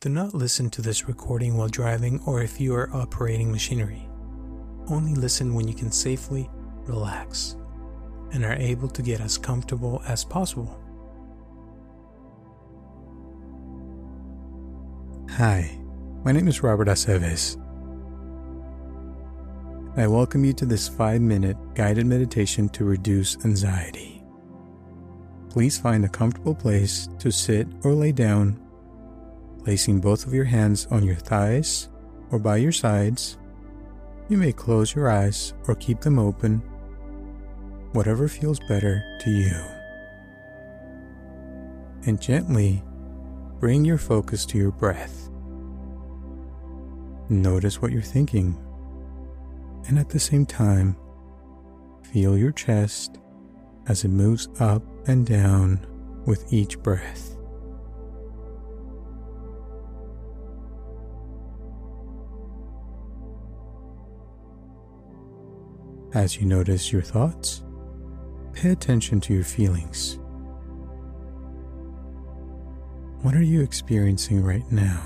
Do not listen to this recording while driving or if you are operating machinery. Only listen when you can safely relax and are able to get as comfortable as possible. Hi, my name is Robert Aceves. I welcome you to this five minute guided meditation to reduce anxiety. Please find a comfortable place to sit or lay down, placing both of your hands on your thighs or by your sides. You may close your eyes or keep them open, whatever feels better to you. And gently bring your focus to your breath. Notice what you're thinking, and at the same time, feel your chest as it moves up and down with each breath. As you notice your thoughts, pay attention to your feelings. What are you experiencing right now?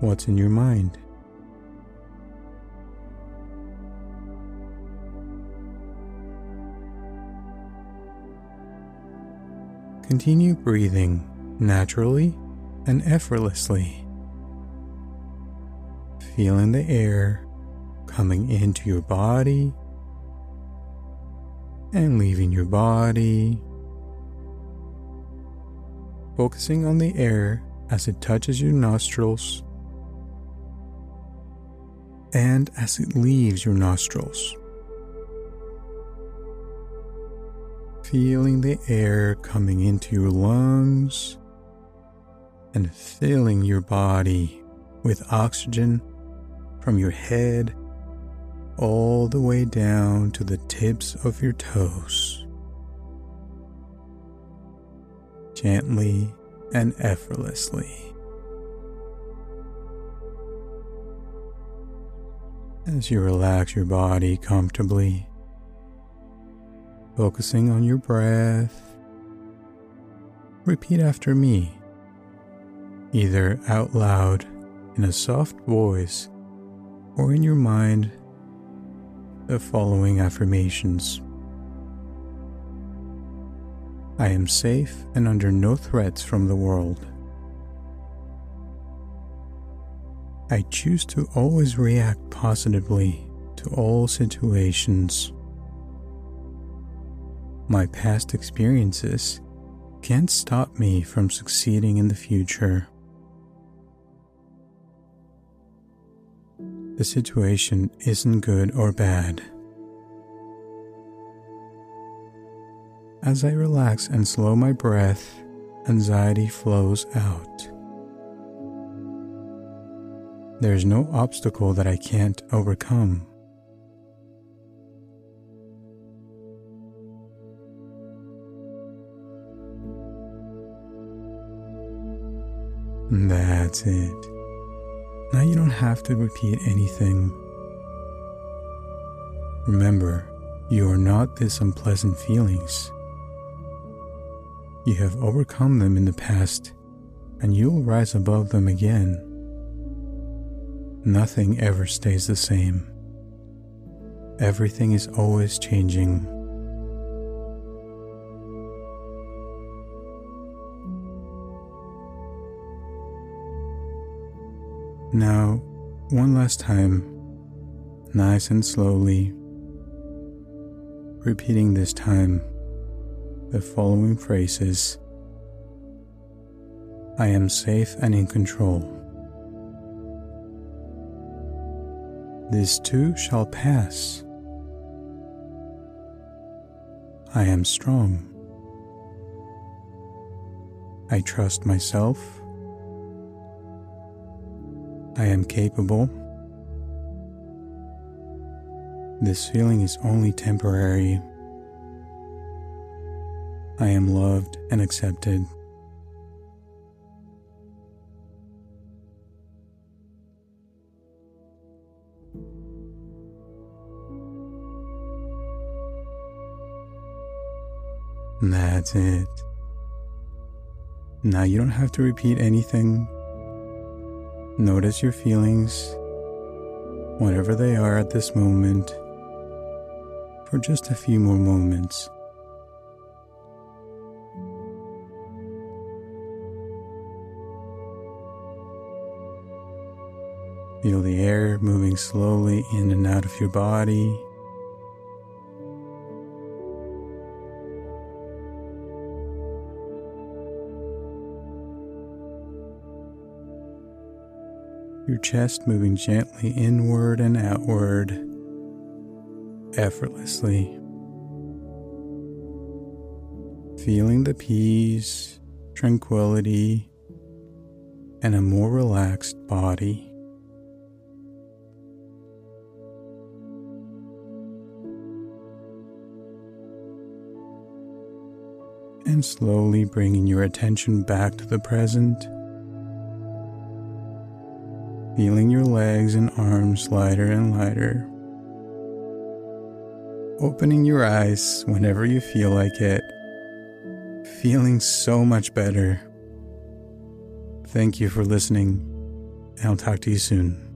What's in your mind? Continue breathing naturally and effortlessly. Feeling the air coming into your body and leaving your body. Focusing on the air as it touches your nostrils and as it leaves your nostrils. Feeling the air coming into your lungs and filling your body with oxygen from your head all the way down to the tips of your toes. Gently and effortlessly. as you relax your body comfortably, focusing on your breath. Repeat after me, either out loud in a soft voice or in your mind, the following affirmations. I am safe and under no threats from the world. I choose to always react positively to all situations. My past experiences can't stop me from succeeding in the future. The situation isn't good or bad. As I relax and slow my breath, anxiety flows out. There's no obstacle that I can't overcome. That's it. Now you don't have to repeat anything. Remember, you are not these unpleasant feelings. You have overcome them in the past, and you will rise above them again. Nothing ever stays the same. Everything is always changing. Now, one last time, nice and slowly, repeating this time the following phrases I am safe and in control. This too shall pass. I am strong. I trust myself. I am capable. This feeling is only temporary. I am loved and accepted. That's it. Now you don't have to repeat anything. Notice your feelings, whatever they are at this moment, for just a few more moments. Feel the air moving slowly in and out of your body. Your chest moving gently inward and outward, effortlessly. Feeling the peace, tranquility, and a more relaxed body. and slowly bringing your attention back to the present. Feeling your legs and arms lighter and lighter. Opening your eyes whenever you feel like it. Feeling so much better. Thank you for listening. I'll talk to you soon.